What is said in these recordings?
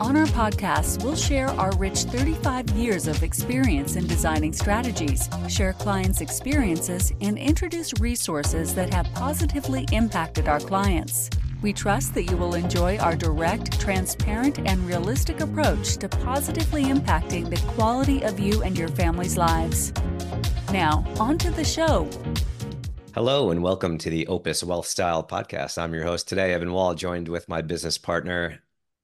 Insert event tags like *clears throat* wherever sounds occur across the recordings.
On our podcast, we'll share our rich 35 years of experience in designing strategies, share clients' experiences, and introduce resources that have positively impacted our clients. We trust that you will enjoy our direct, transparent, and realistic approach to positively impacting the quality of you and your family's lives. Now, on to the show. Hello and welcome to the Opus Wealth Style podcast. I'm your host today, Evan Wohl, joined with my business partner,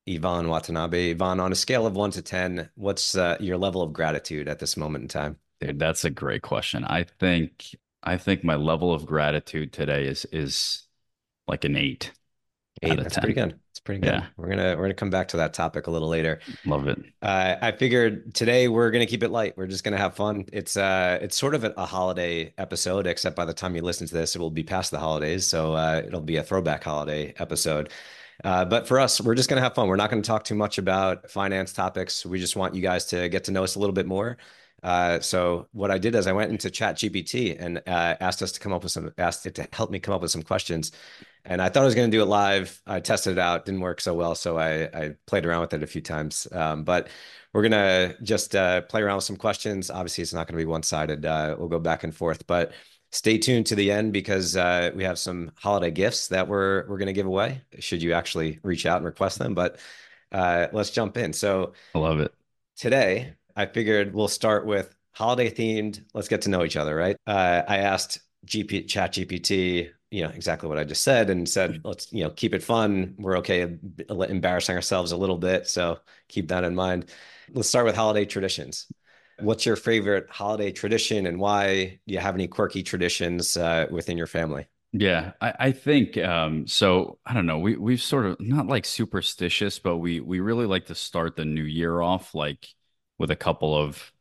Iván Watanabe. Iván, on a scale of one to 10, what's uh, your level of gratitude at this moment in time? Dude, that's a great question. I think I think my level of gratitude today is is like an eight. Eight. That's 10. pretty good. It's pretty good. Yeah. We're gonna we're gonna come back to that topic a little later. Love it. Uh, I figured today we're gonna keep it light. We're just gonna have fun. It's uh it's sort of a, a, holiday episode, except by the time you listen to this, it will be past the holidays. So uh, it'll be a throwback holiday episode. Uh, but for us, we're just going to have fun. We're not going to talk too much about finance topics. We just want you guys to get to know us a little bit more. Uh, so what I did is I went into Chat GPT and uh, asked us to come up with some, asked it to help me come up with some questions. And I thought I was going to do it live. I tested it out, didn't work so well, so I, I played around with it a few times. Um, but we're gonna just uh, play around with some questions. Obviously, it's not going to be one sided. Uh, we'll go back and forth, but stay tuned to the end because uh, we have some holiday gifts that we're we're going to give away. Should you actually reach out and request them? But uh, let's jump in. So I love it. Today, I figured we'll start with holiday themed. Let's get to know each other, right? Uh, I asked GP Chat GPT, you know, exactly what I just said, and said, let's you know keep it fun. We're okay embarrassing ourselves a little bit, so keep that in mind. Let's start with holiday traditions. What's your favorite holiday tradition and why? Do you have any quirky traditions uh, within your family? Yeah, I, I think um, so. I don't know. We we've sort of not like superstitious, but we we really like to start the new year off like with a couple of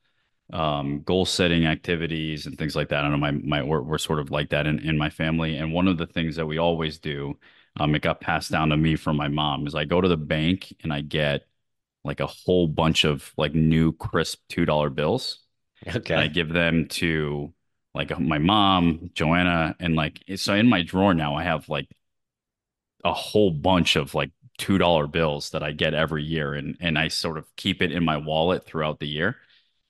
um, goal setting activities and things like that. I don't know. My my we're, we're sort of like that in in my family. And one of the things that we always do, um, it got passed down to me from my mom, is I go to the bank and I get like a whole bunch of like new crisp two dollar bills. Okay. I give them to like my mom, Joanna, and like so in my drawer now I have like a whole bunch of like two dollar bills that I get every year, and and I sort of keep it in my wallet throughout the year.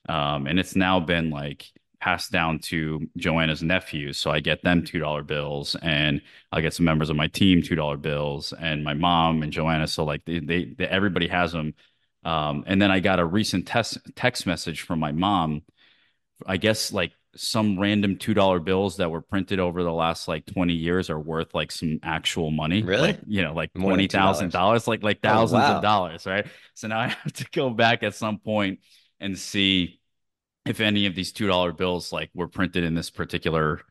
Um, and it's now been like passed down to Joanna's nephews. So I get them $2 bills and I get some members of my team $2 bills and my mom and Joanna. So like they, they, they everybody has them um, and then I got a recent test, text message from my mom. I guess like some random two dollar bills that were printed over the last like 20 years are worth like some actual money. Really? Like, you know, like twenty thousand dollars, like like thousands oh, wow. of dollars, right? So now *laughs* I have to go back at some point and see if any of these two dollar bills like were printed in this particular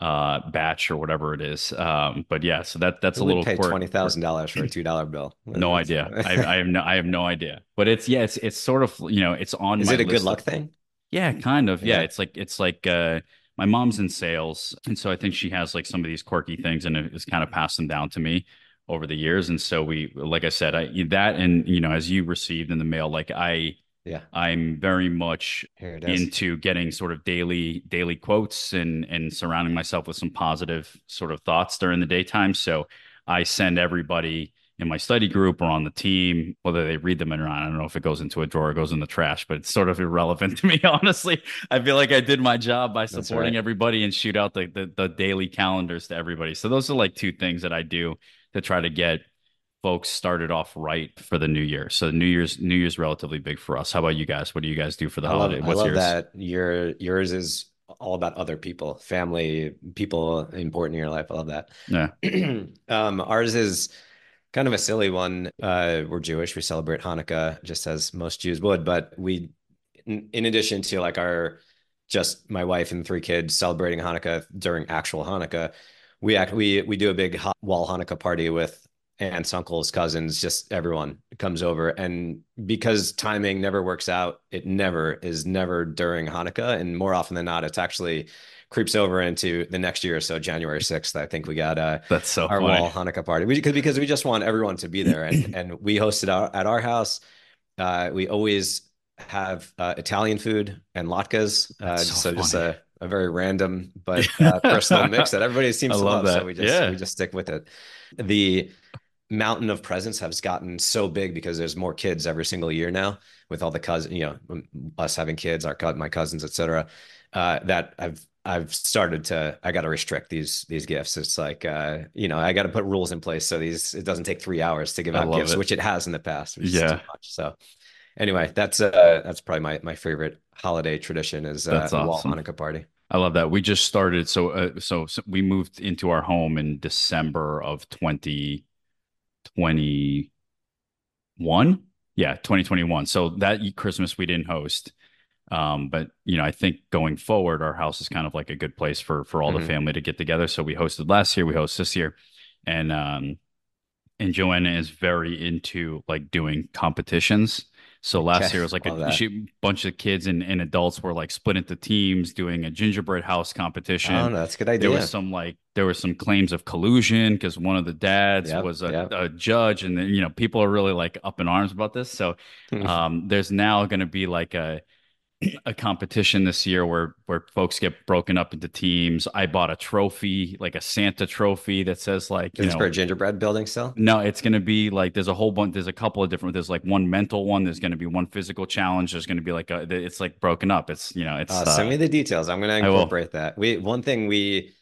uh batch or whatever it is. Um but yeah so that that's Who a little pay twenty thousand dollars for a two dollar bill? *laughs* No idea. *laughs* I, I, have no i have no idea. But it's yeah it's it's sort of you know it's on is it a good luck of, thing? Yeah kind of. Yeah. yeah. it's like it's like uh my mom's in sales and so i think she has like some of these quirky things and it's kind of passed them down to me over the years. And so we like i said i that and you know as you received in the mail like i yeah. I'm very much into getting sort of daily daily quotes and and surrounding myself with some positive sort of thoughts during the daytime. So i send everybody in my study group or on the team whether they read them or not i don't know if it goes into a drawer or goes in the trash but it's sort of irrelevant *laughs* to me honestly. I feel like i did my job by supporting right. everybody and shoot out the, the the daily calendars to everybody. So those are like two things that i do to try to get folks started off right for the new year. So New Year's New Year's relatively big for us. How about you guys? What do you guys do for the I holiday? Love, I love yours? that your yours is all about other people, family, people important in your life. I love that. Yeah. *clears throat* um, ours is kind of a silly one. Uh, we're Jewish. We celebrate Hanukkah just as most Jews would, but we, in, in addition to like our just my wife and three kids celebrating Hanukkah during actual Hanukkah, we act we we do a big Wohl Hanukkah party with aunts, uncles, cousins, just everyone comes over. And because timing never works out, it never is never during Hanukkah. And more often than not, it's actually creeps over into the next year. Or so January 6th, I think we got uh That's so our funny. Wohl Hanukkah party. We, because, because we just want everyone to be there. And, *clears throat* and we hosted our, at our house. Uh, we always have uh, Italian food and latkes. Uh, so so just a, a very random but *laughs* uh, personal mix that everybody seems I to love love. So we just Yeah. we just stick with it. The mountain of presents has gotten so big because there's more kids every single year now with all the cousins, you know, us having kids, our my cousins, etc. Uh, that I've I've started to I got to restrict these these gifts. It's like uh, you know I got to put rules in place so these it doesn't take three hours to give out gifts, it. which it has in the past, which is Yeah. too much. So anyway, that's uh that's probably my my favorite holiday tradition is uh, That's awesome. Hanukkah party. I love that. We just started. So, uh, so, so we moved into our home in December of 2021. Yeah, 2021. So that Christmas we didn't host. Um, but you know, I think going forward, our house is kind of like a good place for for all the Mhm. family to get together. So we hosted last year, we host this year, and um, and Joanna is very into like doing competitions. So last Okay, year was like love a she, bunch of kids and, and adults were like split into teams doing a gingerbread house competition. Oh, no, that's a good idea. There was some like there were some claims of collusion because one of the dads Yep, was a, yep. a judge, and then you know people are really like up in arms about this. So um, there's now going to be like a a competition this year where where folks get broken up into teams. I bought a trophy, like a Santa trophy that says like you Is this for a gingerbread building still? no, it's going to be like there's a whole bunch. There's a couple of different. There's like one mental one. There's going to be one physical challenge. There's going to be like a. It's like broken up. It's you know. It's Uh, uh, send me the details. I'm going to incorporate that. We one thing we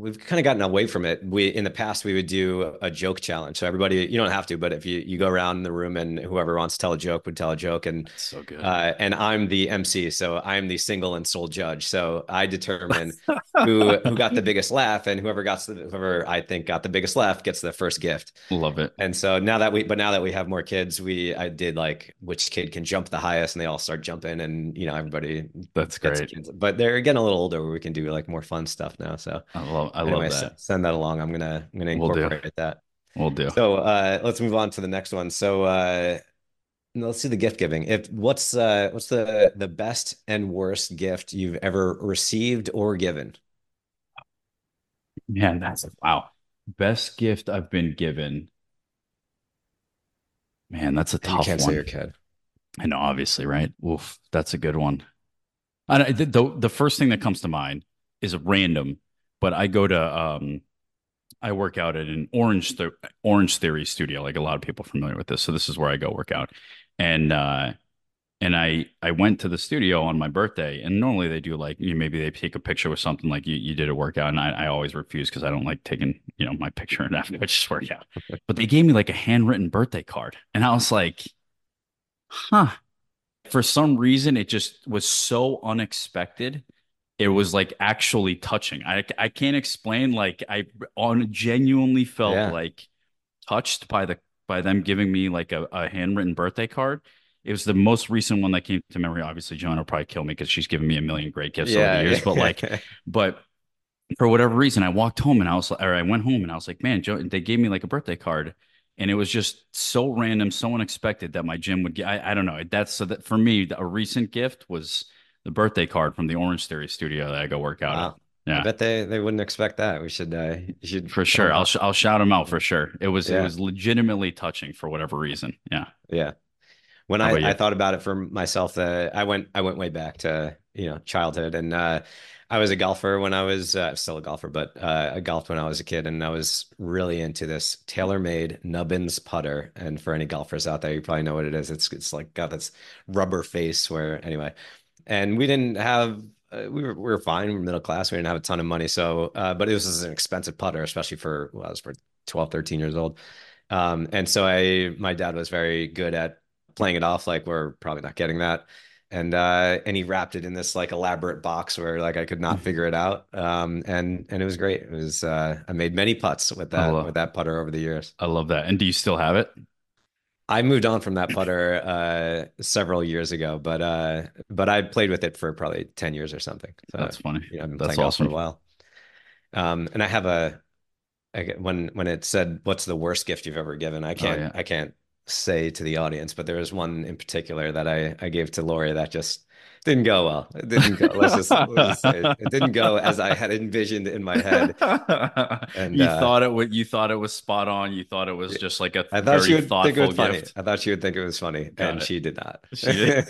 we've kind of gotten away from it. We in the past we would do a joke challenge. So everybody, you don't have to, but if you you go around the room and whoever wants to tell a joke would tell a joke, and it's so good. uh, and I'm the MC, so I'm the single and sole judge. So I determine *laughs* who who got the biggest laugh, and whoever got the whoever I think got the biggest laugh gets the first gift. Love it. And so now that we, but now that we have more kids, we I did like which kid can jump the highest, and they all start jumping, and you know everybody That's great. But they're getting a little older where we can do like more fun stuff now. So I love. I anyway, love that. send that along. I'm gonna I'm gonna incorporate that. We'll do. So uh, let's move on to the next one. So uh, let's see the gift giving. If what's uh, what's the the best and worst gift you've ever received or given? Man, that's a, wow. Best gift I've been given. Man, that's a And you tough can't say one. your kid. I know, obviously, right? Oof, that's a good one. I don't- the, the the first thing that comes to mind is a random, but I go to um I work out at an Orange Th Orangetheory studio, like a lot of people are familiar with this. So this is where I go work out. And uh and I I went to the studio on my birthday, and normally they do like you know, maybe they take a picture with something like you, you did a workout, and I, I always refuse because I don't like taking you know my picture and *laughs* after I just work out. *laughs* But they gave me like a handwritten birthday card, and I was like, huh. For some reason, it just was so unexpected. It was like actually touching. I I can't explain. Like I on genuinely felt Yeah. like touched by the by them giving me like a, a handwritten birthday card. It was the most recent one that came to memory. Obviously, Joanna will probably kill me because she's given me a million great gifts over the years. But like, *laughs* but for whatever reason, I walked home and I was, like, or I went home and I was like, man, Joe, they gave me like a birthday card, and it was just so random, so unexpected that my gym would get. I, I don't know. That's so that for me, a recent gift was the birthday card from the Orangetheory studio that I go work out Wow. at. Yeah. I bet they they wouldn't expect that. We should uh should For sure, I'll sh- I'll shout them out for sure. It was it was legitimately touching for whatever reason. Yeah, Yeah. When How I, I thought about it for myself, uh, I went I went way back to you know childhood, and uh, I was a golfer when I was uh, still a golfer, but uh, I golfed when I was a kid, and I was really into this TaylorMade Nubbins putter. And for any golfers out there, you probably know what it is. It's it's like got this rubber face where anyway, and we didn't have. Uh, we were we were fine. We were middle class. We didn't have a ton of money, so uh, but it was an expensive putter, especially for well, I was for 12, 13 years old. Um, and so I, my dad was very good at playing it off like we're probably not getting that. And uh, and he wrapped it in this like elaborate box where like I could not figure it out. Um, and and it was great. It was uh, I made many putts with that love with that putter over the years. I love that. And do you still have it? I moved on from that putter uh, several years ago, but uh, but I played with it for probably 10 years or something. So That's funny. you know, I've been That's playing golf for a while. Um, and I have a I, when when it said, "What's the worst gift you've ever given?" I can't Oh, yeah. I can't say to the audience, but there was one in particular that I I gave to Lori that just didn't go well. It didn't go. Let's just let's just say it, it didn't go as I had envisioned in my head. And you uh, thought it would you thought it was spot on. You thought it was just like a I thought she very would think it was funny. gift. I thought she would think it was funny, Got and it. she did not. She did?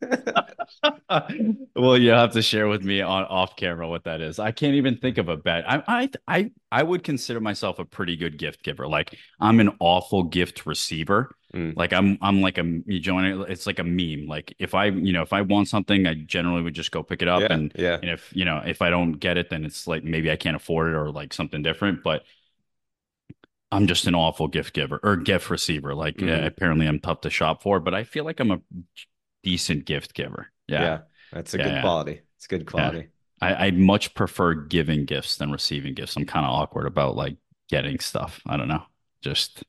*laughs* well, you have to share with me on off camera what that is. I can't even think of a bad. I I I I would consider myself a pretty good gift giver. Like I'm an awful gift receiver. Mm. Like I'm I'm like a you join it. It's like a meme. Like if I you know if I want something, I generally would just go pick it up. Yeah, And yeah. and if you know if I don't get it, then it's like maybe I can't afford it or like something different. But I'm just an awful gift giver or gift receiver. Like uh, apparently I'm tough to shop for, but I feel like I'm a decent gift giver. Yeah, Yeah. that's a Yeah, good yeah. quality. It's good quality. I, I much prefer giving gifts than receiving gifts. I'm kind of awkward about like getting stuff. I don't know. Just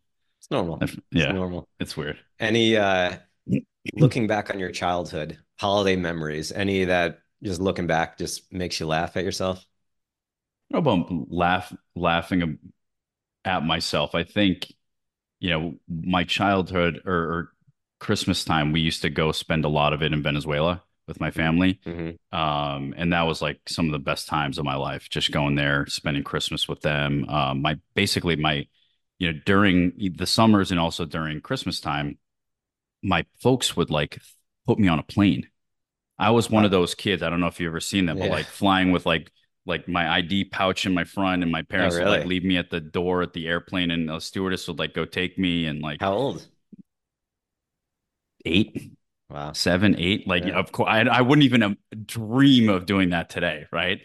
normal. if- It's yeah, normal. it's weird. Any uh *clears throat* looking back on your childhood, holiday memories, any that just looking back just makes you laugh at yourself? Don't about laugh laughing at myself. I think, you know, my childhood or, or Christmas time, we used to go spend a lot of it in Venezuela with my family. hmm Um, and that was like some of the best times of my life, just going there, spending Christmas with them. Um, my basically my, you know, during the summers and also during Christmas time, my folks would like put me on a plane. I was one of those kids. I don't know if you've ever seen them, but like flying with like like my ID pouch in my front, and my parents would like leave me at the door at the airplane, and the stewardess would like go take me, and like How old? eight, Wow. seven, eight. Like, Yeah. of course, I, I wouldn't even um, dream of doing that today, right?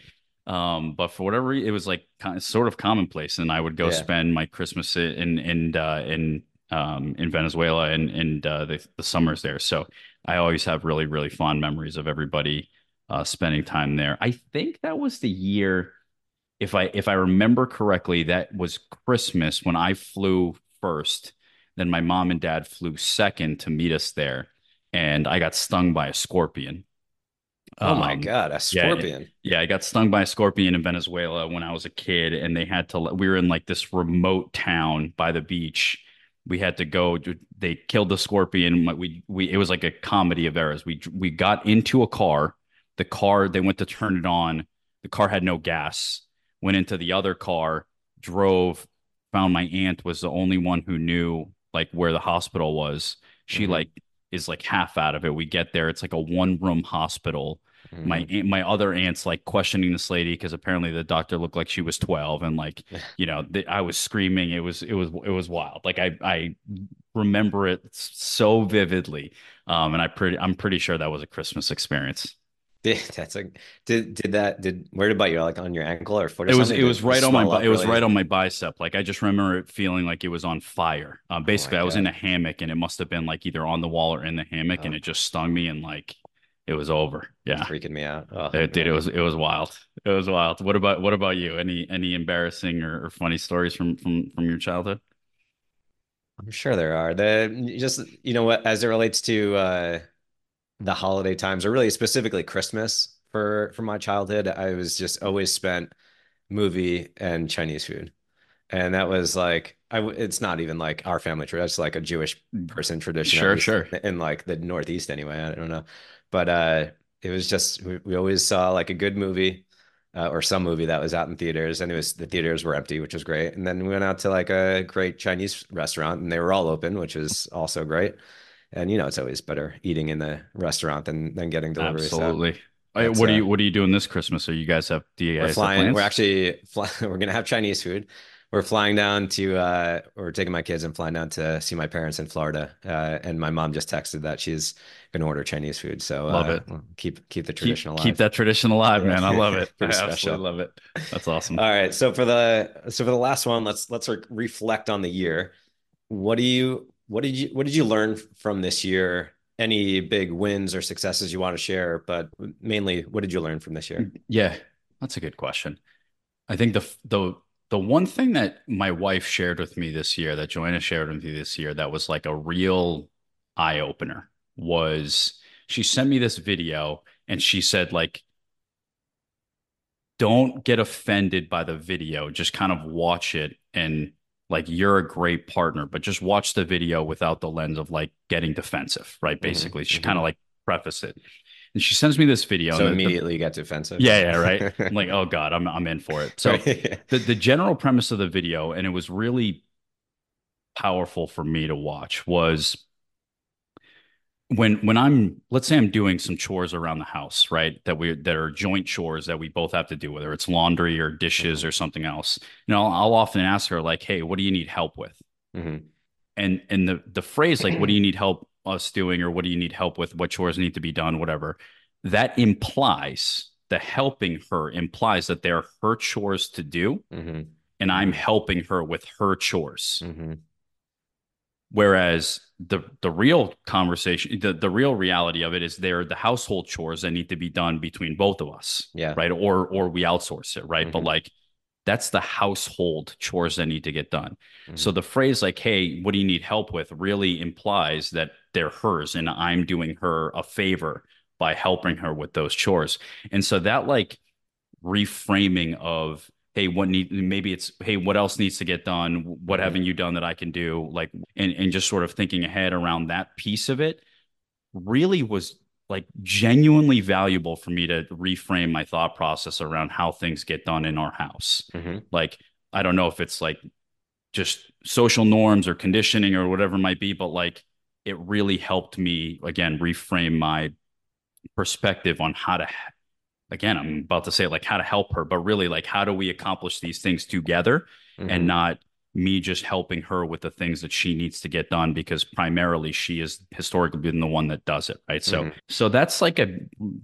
Um, but for whatever reason, it was like kind of, sort of commonplace, and I would go Yeah. spend my Christmas in in uh, in um, in Venezuela and and uh, the the summers there. So I always have really really fond memories of everybody uh, spending time there. I think that was the year, if I if I remember correctly, that was Christmas when I flew first. Then my mom and dad flew second to meet us there and I got stung by a scorpion. Oh my Um, God, a scorpion. Yeah, I got stung by a scorpion in Venezuela when I was a kid, and they had to. We were in like this remote town by the beach. We had to go. They killed the scorpion. We we it was like a comedy of errors. We we got into a car. The car they went to turn it on. The car had no gas. Went into the other car. Drove. Found my aunt was the only one who knew like where the hospital was. She Mhm. like is like half out of it. We get there. It's like a one room hospital my Mhm. aunt, my other aunts like questioning this lady because apparently the doctor looked like she was 12 and like *laughs* you know the, I was screaming it was it was it was wild like I I remember it so vividly um and I pretty I'm pretty sure that was a Christmas experience Did, *laughs* that's like did did that did where did it bite you like on your ankle or foot or it was something? it was right on my swell bi- up it was right on my bicep like I just remember it feeling like it was on fire um basically I was in a hammock and it must have been like either on the wall or in the hammock and Oh. it just stung me and like it was over yeah freaking me out. Oh, It did. It was it was wild. It was wild. What about what about you? Any any embarrassing or, or funny stories from from from your childhood? I'm sure there are. The just you know what as it relates to uh the holiday times or really specifically Christmas for for my childhood, I was just always spent movie and Chinese food. And that was like I w- it's not even like our family tradition. It's like a Jewish person tradition, Sure, sure. in, in like the Northeast anyway. I don't know. But uh it was just we, we always saw like a good movie uh, or some movie that was out in theaters and it was the theaters were empty, which was great. And then we went out to like a great Chinese restaurant and they were all open, which was also great. And you know, it's always better eating in the restaurant than than getting delivery. So Absolutely. That's, what are uh, you what are you doing this Christmas? Are you guys have you we're flying. plans? We're actually fly, *laughs* we're gonna have Chinese food. We're flying down to uh we're taking my kids and flying down to see my parents in Florida. Uh and my mom just texted that she's gonna order Chinese food. So Love uh, it. keep keep the keep, tradition alive. keep that tradition alive, man. I love it. *laughs* I absolutely love it. That's awesome. *laughs* All right. So for the so for the last one, let's let's re- reflect on the year. What do you what did you what did you learn from this year? Any big wins or successes you want to share, but mainly what did you learn from this year? Yeah, that's a good question. I think the the the one thing that my wife shared with me this year, that Joanna shared with me this year, that was like a real eye opener was she sent me this video and she said like don't get offended by the video, just kind of watch it and like you're a great partner, but just watch the video without the lens of like getting defensive, right? Mm-hmm, Basically, she kind of like preface it. And she sends me this video. So and the- immediately you get defensive. yeah, yeah, right. *laughs* I'm like, oh god, I'm I'm in for it. So *laughs* the the general premise of the video, and it was really powerful for me to watch, was when when I'm let's say I'm doing some chores around the house, right? That we that are joint chores that we both have to do, whether it's laundry or dishes or something else. You know, I'll often ask her like, "Hey, what do you need help with?" Mhm. and and the the phrase like what do you need help us doing or what do you need help with what chores need to be done whatever that implies the helping her implies that they're her chores to do Mhm. and i'm helping her with her chores Mhm. Whereas the the real conversation the, the real reality of it is they're the household chores that need to be done between both of us Yeah. right or or we outsource it right but Mhm. like that's the household chores that need to get done Mhm. so the phrase like hey what do you need help with really implies that they're hers and i'm doing her a favor by helping her with those chores and so that like reframing of hey what need maybe it's hey what else needs to get done? What haven't you done that i can do? Like and and just sort of thinking ahead around that piece of it really was like genuinely valuable for me to reframe my thought process around how things get done in our house. Mhm. like i don't know if it's like just social norms or conditioning or whatever it might be but like it really helped me again reframe my perspective on how to again i'm about to say like how to help her but really like how do we accomplish these things together Mhm. and not me just helping her with the things that she needs to get done because primarily she has historically been the one that does it right so Mhm. so that's like a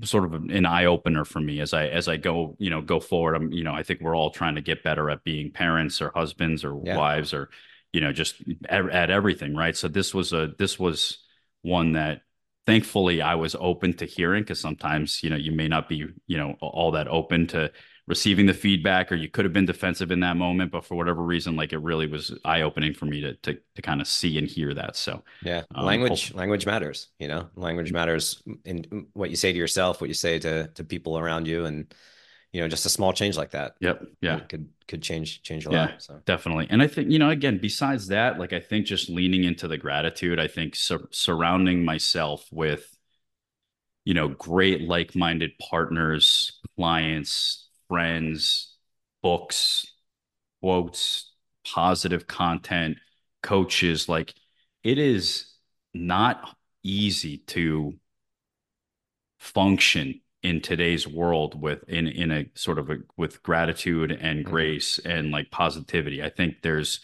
sort of an eye opener for me as i as i go you know go forward i'm you know i think we're all trying to get better at being parents or husbands or Yeah. wives or you know just at, at everything right so this was a this was one that thankfully i was open to hearing because sometimes you know you may not be you know all that open to receiving the feedback or you could have been defensive in that moment but for whatever reason like it really was eye-opening for me to to, to kind of see and hear that so Yeah, Um, language hope- language matters. You know, language matters in what you say to yourself, what you say to to people around you, and you know, just a small change like that. yep yeah could could change change a Yeah. lot. So definitely and i think you know again besides that like i think just leaning into the gratitude i think sur- surrounding myself with you know great like-minded partners clients friends books quotes positive content coaches like it is not easy to function in today's world with in in a sort of a with gratitude and Mhm. grace and like positivity. I think there's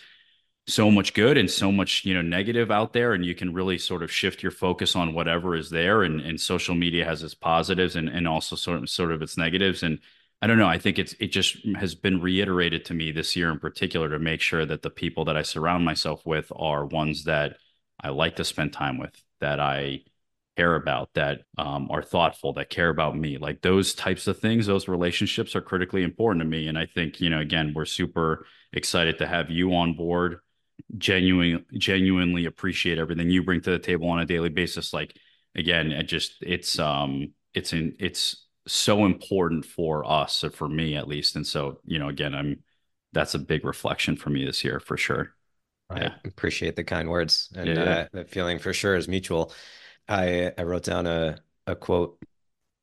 so much good and so much you know negative out there and you can really sort of shift your focus on whatever is there and and social media has its positives and and also sort of sort of its negatives and I don't know I think it's it just has been reiterated to me this year in particular to make sure that the people that I surround myself with are ones that I like to spend time with that I care about that um, are thoughtful that care about me like those types of things those relationships are critically important to me and i think you know again we're super excited to have you on board genuine genuinely appreciate everything you bring to the table on a daily basis like again it just it's um it's in it's so important for us or for me at least and so you know again i'm that's a big reflection for me this year for sure I Yeah. appreciate the kind words, and Yeah, yeah. Uh, the feeling for sure is mutual. I I wrote down a a quote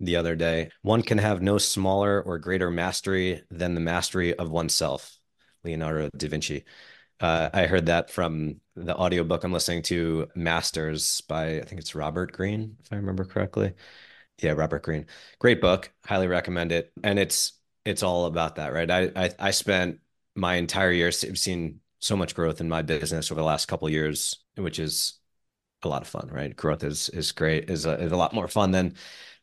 the other day. One can have no smaller or greater mastery than the mastery of oneself. Leonardo da Vinci. Uh, I heard that from the audiobook I'm listening to, Mastery by I think it's Robert Greene, if I remember correctly. Yeah, Robert Greene. Great book. Highly recommend it. And it's it's all about that, right? I I, I spent my entire year seen so much growth in my business over the last couple years, which is a lot of fun, right? Growth is is great, is a, is a lot more fun than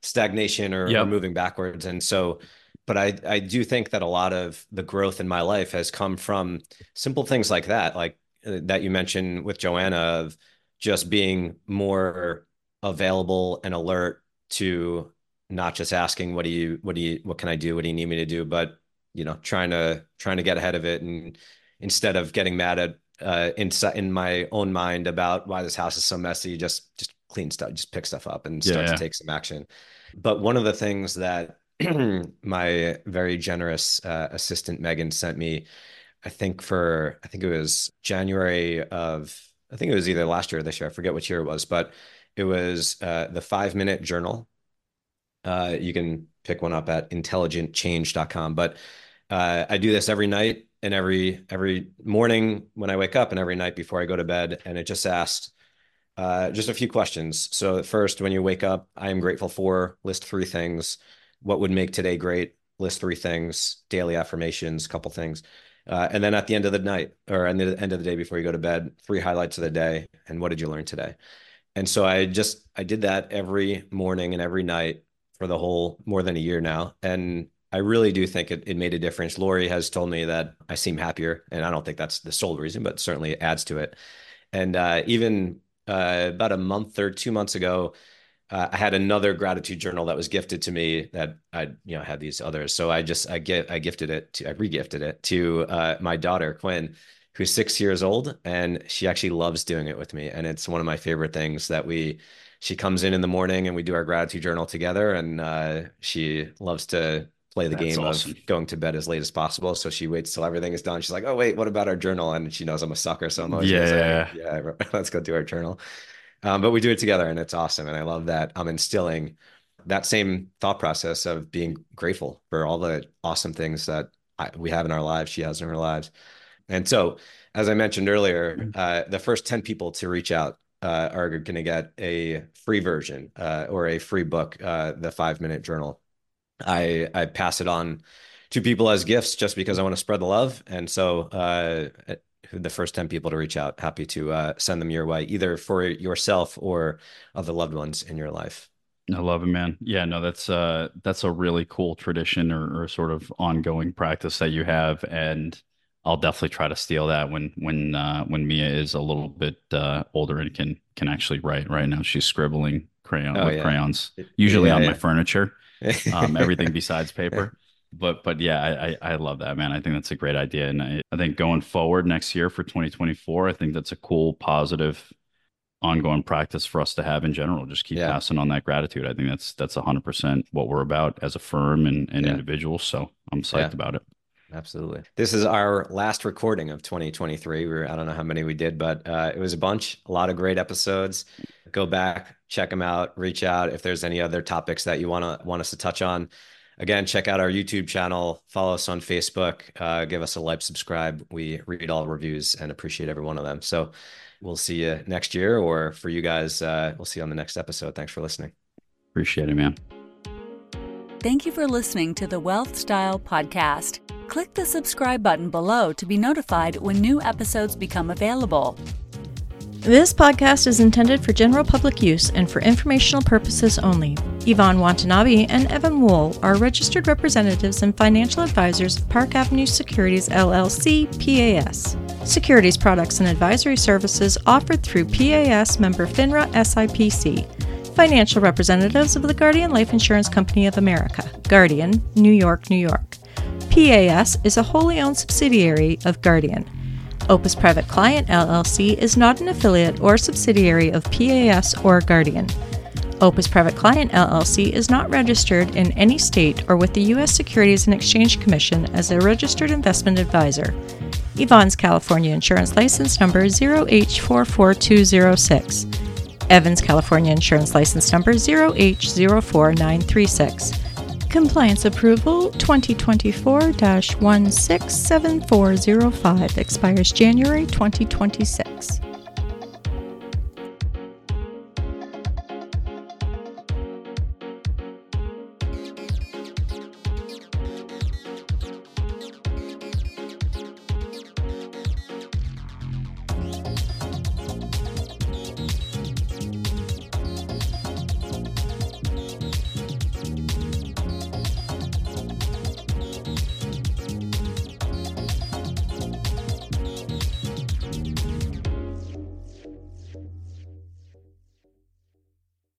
stagnation or, or moving backwards. And so, but I I do think that a lot of the growth in my life has come from simple things like that, like uh, that you mentioned with Joanna of just being more available and alert to not just asking what do you what do you what can I do what do you need me to do but you know trying to trying to get ahead of it and instead of getting mad at uh in in my own mind about why this house is so messy just just clean stuff just pick stuff up and start Yeah. to take some action but one of the things that *clears throat* my very generous uh, assistant Megan sent me I think for I think it was January of I think it was either last year or this year. I forget which year it was, but it was uh, the five minute journal. Uh, you can pick one up at intelligentchange.com. But uh, I do this every night and every every morning when I wake up and every night before I go to bed. And it just asked uh, just a few questions. So first, when you wake up, I am grateful for list three things. What would make today great? List three things. Daily affirmations, couple things. Uh, and then at the end of the night or at the end of the day before you go to bed, three highlights of the day and what did you learn today? And so I just I did that every morning and every night for the whole more than a year now. And I really do think it, it made a difference. Lori has told me that I seem happier, and I don't think that's the sole reason, but certainly it adds to it. And uh, even uh, about a month or two months ago, uh, I had another gratitude journal that was gifted to me that I, you know, had these others. So I just, I get, I gifted it to, I regifted it to uh, my daughter, Quinn, who's six years old. And she actually loves doing it with me. And it's one of my favorite things that we, she comes in in the morning and we do our gratitude journal together. And uh, she loves to play the That's game awesome. of going to bed as late as possible. So she waits till everything is done. She's like, "Oh wait, what about our journal?" And she knows I'm a sucker, so I'm always yeah, like, yeah, *laughs* let's go do our journal. Um, but we do it together, and it's awesome. And I love that I'm instilling that same thought process of being grateful for all the awesome things that I, we have in our lives. She has in her lives, and so as I mentioned earlier, mm-hmm. uh, the first ten people to reach out uh, are going to get a free version uh, or a free book, uh, the Five Minute Journal I I pass it on to people as gifts just because I want to spread the love. And so uh, the first 10 people to reach out, happy to uh, send them your way, either for yourself or other loved ones in your life. I love it, man. Yeah, no, that's uh that's a really cool tradition or, or sort of ongoing practice that you have. And I'll definitely try to steal that when when uh when Mia is a little bit uh older and can can actually write. Right now she's scribbling crayon oh, with yeah. crayons, usually yeah, on yeah. my furniture um, *laughs* everything besides paper. But but yeah, I, I love that man. I think that's a great idea, and I, I think going forward next year for 2024, I think that's a cool, positive, ongoing practice for us to have in general. Just keep yeah. passing on that gratitude. I think that's that's 100 percent what we're about as a firm and, and yeah. individuals. So I'm psyched yeah. about it. Absolutely. This is our last recording of 2023. We were, I don't know how many we did, but uh, it was a bunch, a lot of great episodes. Go back, check them out, reach out if there's any other topics that you want to want us to touch on. Again, check out our YouTube channel, follow us on Facebook, uh, give us a like, subscribe. We read all reviews and appreciate every one of them. So we'll see you next year, or for you guys, uh, we'll see you on the next episode. Thanks for listening. Appreciate it, man. Thank you for listening to the Wealth Style Podcast. Click the subscribe button below to be notified when new episodes become available. This podcast is intended for general public use and for informational purposes only. Iván Watanabe and Evan Wohl are registered representatives and financial advisors of Park Avenue Securities LLC, PAS. Securities products and advisory services offered through PAS member FINRA SIPC. Financial representatives of the Guardian Life Insurance Company of America, Guardian, New York, New York. PAS is a wholly owned subsidiary of Guardian. Opus Private Client LLC is not an affiliate or subsidiary of PAS or Guardian. Opus Private Client LLC is not registered in any state or with the U.S. Securities and Exchange Commission as a registered investment advisor. Iván's California Insurance License Number 0H44206. Evans California Insurance License Number 0H04936. Compliance Approval 2024 167405 expires January 2026.